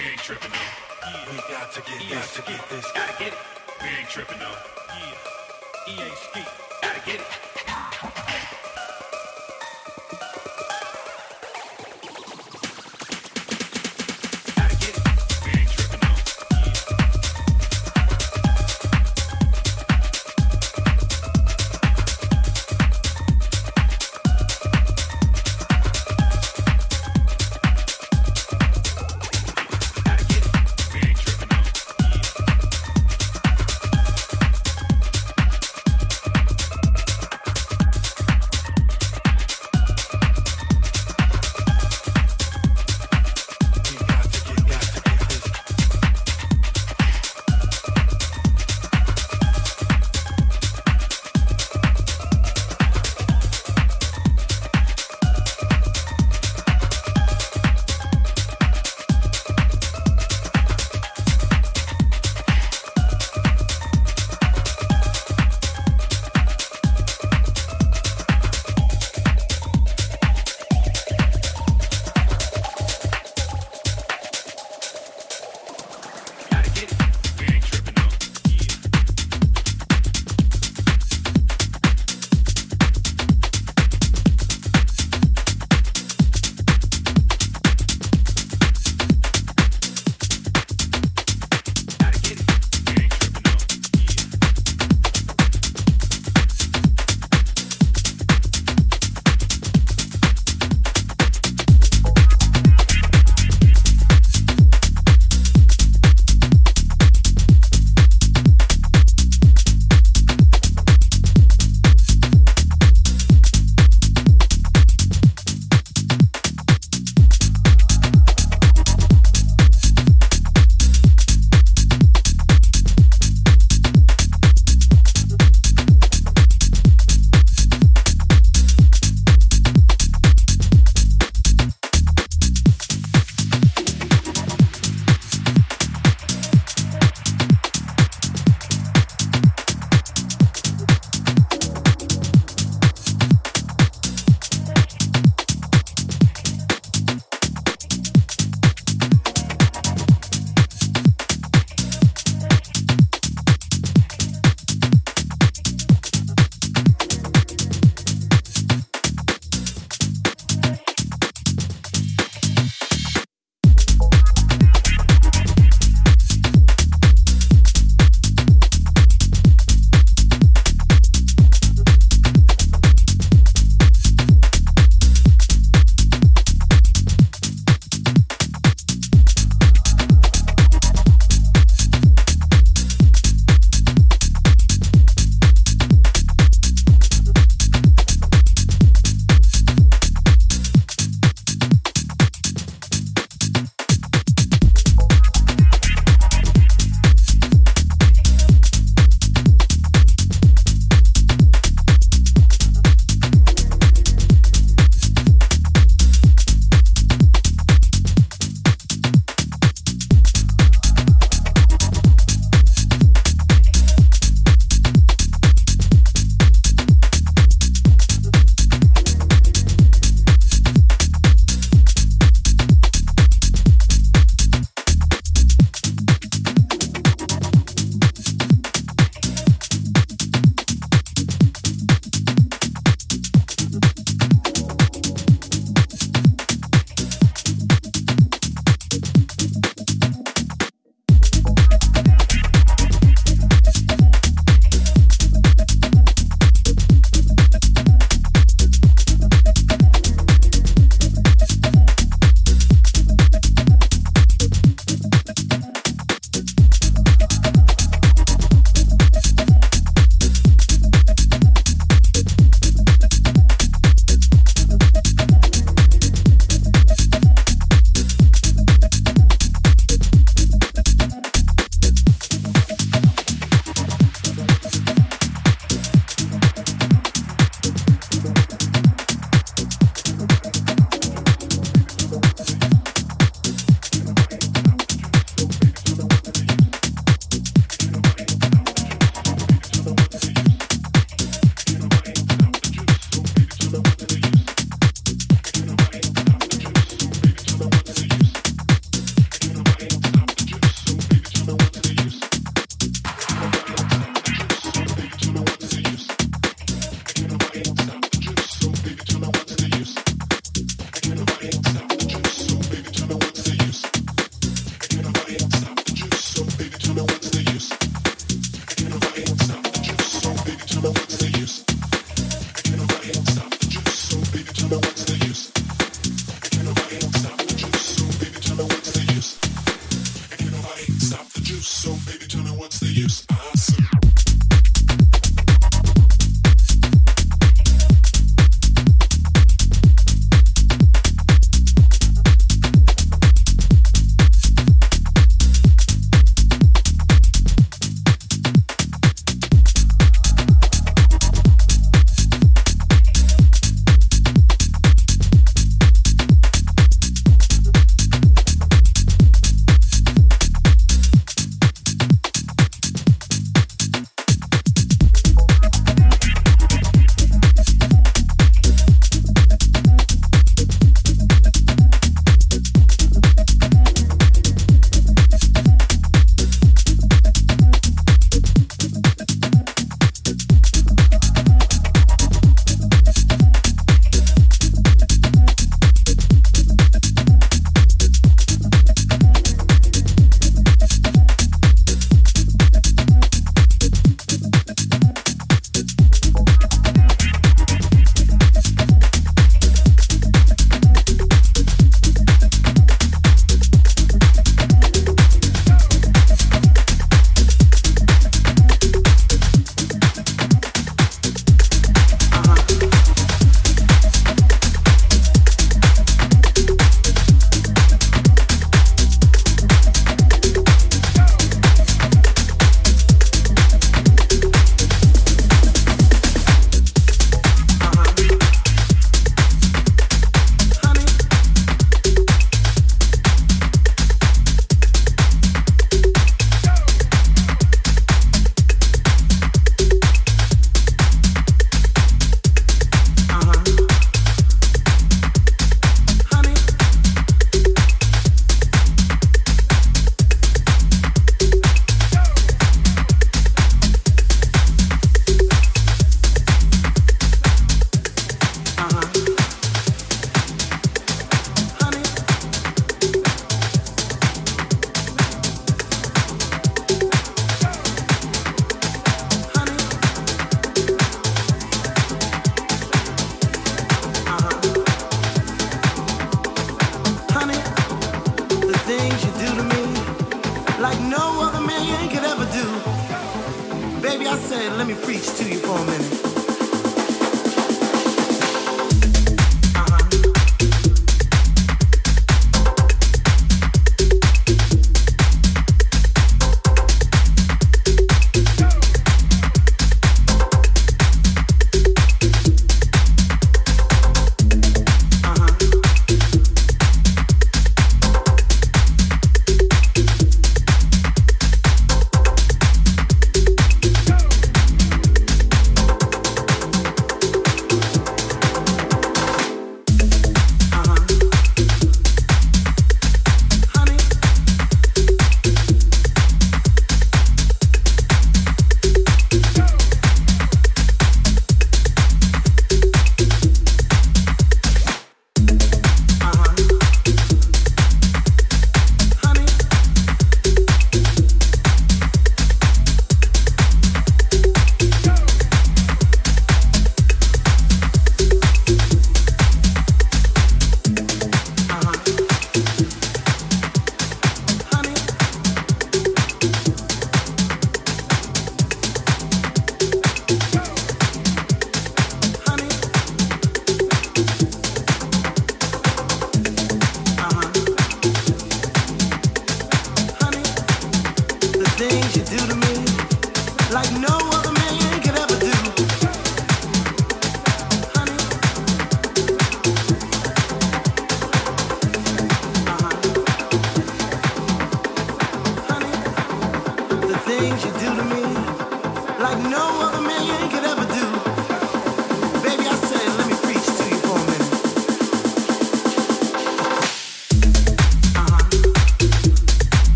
We ain't tripping though. Yeah. We got to get, got to get this. Gotta get it. We ain't tripping though. Yeah. EA ski. Gotta get it.